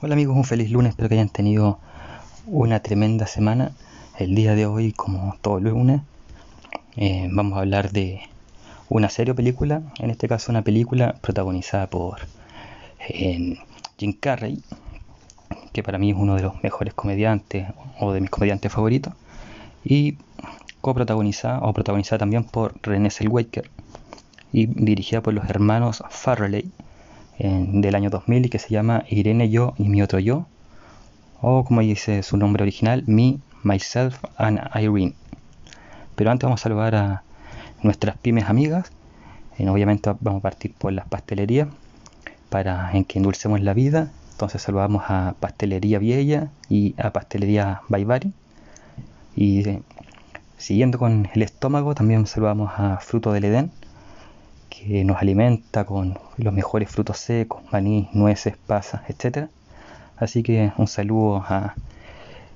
Hola amigos, un feliz lunes, espero que hayan tenido una tremenda semana. El día de hoy, como todo lunes, eh, vamos a hablar de una serie o película, en este caso una película protagonizada por eh, Jim Carrey, que para mí es uno de los mejores comediantes o de mis comediantes favoritos, y coprotagonizada o protagonizada también por René Zellweger y dirigida por los hermanos Farrelly del año 2000 y que se llama Irene Yo y mi otro yo, o como dice su nombre original, Me, Myself and Irene. Pero antes vamos a saludar a nuestras pymes amigas. Eh, obviamente vamos a partir por las pastelerías para en que endulcemos la vida. Entonces saludamos a Pastelería Vieja y a Pastelería Baibari. Y eh, siguiendo con el estómago, también saludamos a Fruto del Edén que nos alimenta con los mejores frutos secos, maní, nueces, pasas, etc. Así que un saludo a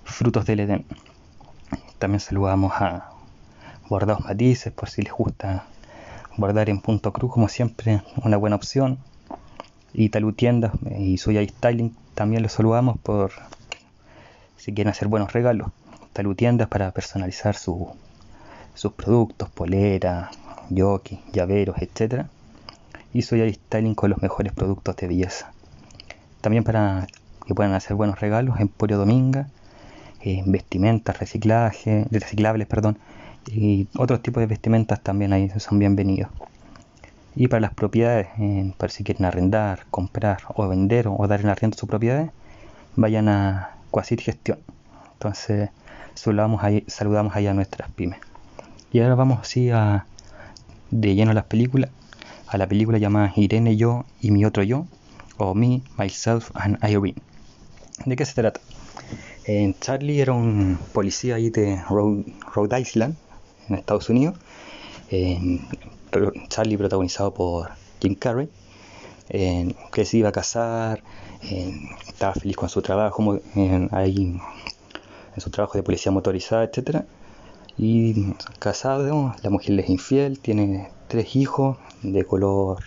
Frutos del Edén. También saludamos a Bordados Matices, por si les gusta bordar en punto cruz, como siempre, una buena opción. Y Talutiendas y Soya Styling también los saludamos por si quieren hacer buenos regalos. Talutiendas para personalizar sus productos, polera, jockey, llaveros, etc. Y soy styling con los mejores productos de belleza. También para que puedan hacer buenos regalos, Emporio Dominga, eh, vestimentas, reciclaje, reciclables, perdón, y otros tipos de vestimentas también ahí son bienvenidos. Y para las propiedades, eh, para si quieren arrendar, comprar o vender o dar en arriendo sus propiedades, vayan a Quasit Gestión. Entonces saludamos ahí, saludamos ahí a nuestras pymes. Y ahora vamos así a de lleno a las películas, a la película llamada Irene, yo y mi otro yo, o Me, Myself and Irene. ¿De qué se trata? Charlie era un policía ahí de Rhode, Island, en Estados Unidos. Charlie protagonizado por Jim Carrey, que se iba a casar, estaba feliz con su trabajo, ahí, en su trabajo de policía motorizada, etcétera y casado, la mujer es infiel, tiene tres hijos de color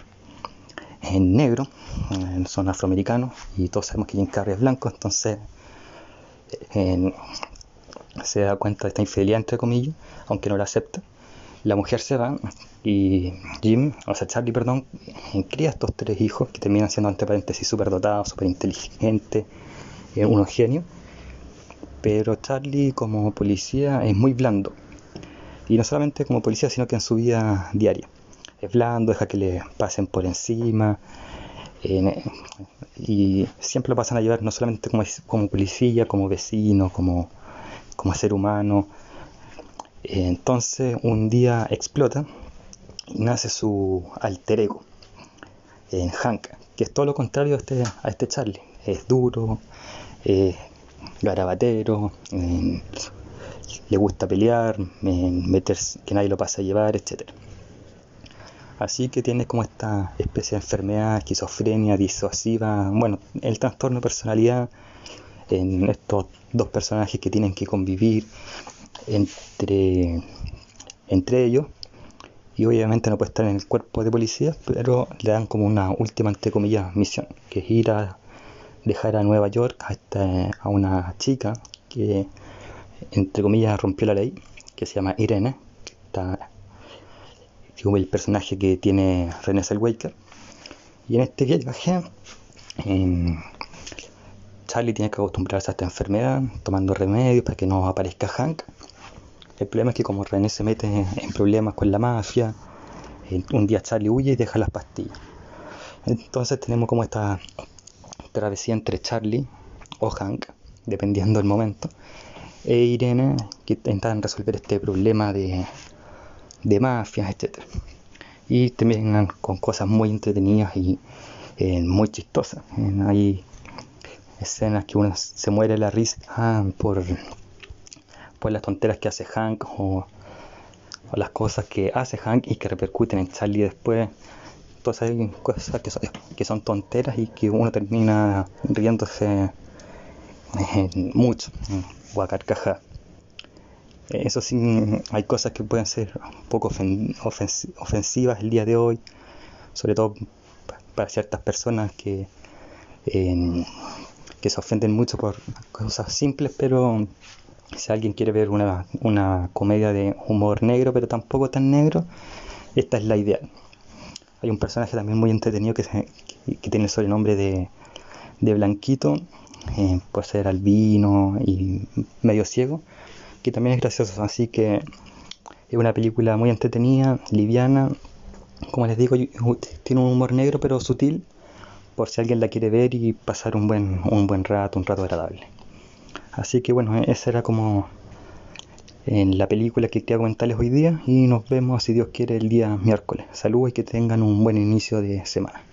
en eh, negro, eh, son afroamericanos y todos sabemos que Jim Carrey es blanco, entonces se da cuenta de esta infidelidad entre comillas, aunque no la acepta. La mujer se va y Jim, o sea Charlie, perdón, cría estos tres hijos que terminan siendo entre paréntesis súper dotados, súper inteligentes, eh, unos genios pero Charlie como policía es muy blando. Y no solamente como policía, sino que en su vida diaria. Es blando, deja que le pasen por encima. y siempre lo pasan a llevar no solamente como, como policía, como vecino, como, como ser humano. entonces un día explota y nace su alter ego, en Hank, que es todo lo contrario a este, a este Charlie. Es duro, garabatero, le gusta pelear, meter, que nadie lo pase a llevar, etc. Así que tiene como esta especie de enfermedad, esquizofrenia, disociva, bueno, el trastorno de personalidad en estos dos personajes que tienen que convivir entre, entre ellos. Y obviamente no puede estar en el cuerpo de policía, pero le dan como una última, entre comillas, misión, que es ir a dejar a Nueva York a, a una chica que, entre comillas, rompió la ley, que se llama Irene, que está el personaje que tiene René Zellweger. Y en este viaje, em, Charlie tiene que acostumbrarse a esta enfermedad, tomando remedios para que no aparezca Hank. El problema es que como René se mete en problemas con la mafia, un día Charlie huye y deja las pastillas. Entonces tenemos como esta travesía entre Charlie o Hank, dependiendo del momento, e Irene, que intentan resolver este problema de, de mafias, etc. Y también con cosas muy entretenidas y eh, muy chistosas. hay escenas que uno se muere la risa ah, por, por las tonteras que hace Hank o, las cosas que hace Hank y que repercuten en Charlie después todas cosas que son, tonteras y que uno termina riéndose eh, mucho o a carcaja. Eso sí, hay cosas que pueden ser un poco ofensivas el día de hoy, sobre todo para ciertas personas que, se ofenden mucho por cosas simples, pero si alguien quiere ver una, comedia de humor negro, pero tampoco tan negro, esta es la ideal. Hay un personaje también muy entretenido que, que tiene el sobrenombre de, de Blanquito, eh, por ser albino y medio ciego, que también es gracioso. Así que es una película muy entretenida, liviana. Como les digo, tiene un humor negro pero sutil, por si alguien la quiere ver y pasar un buen, un buen rato, un rato agradable. Así que bueno, esa era como en la película que quería comentarles hoy día y nos vemos si Dios quiere el día miércoles. Saludos y que tengan un buen inicio de semana.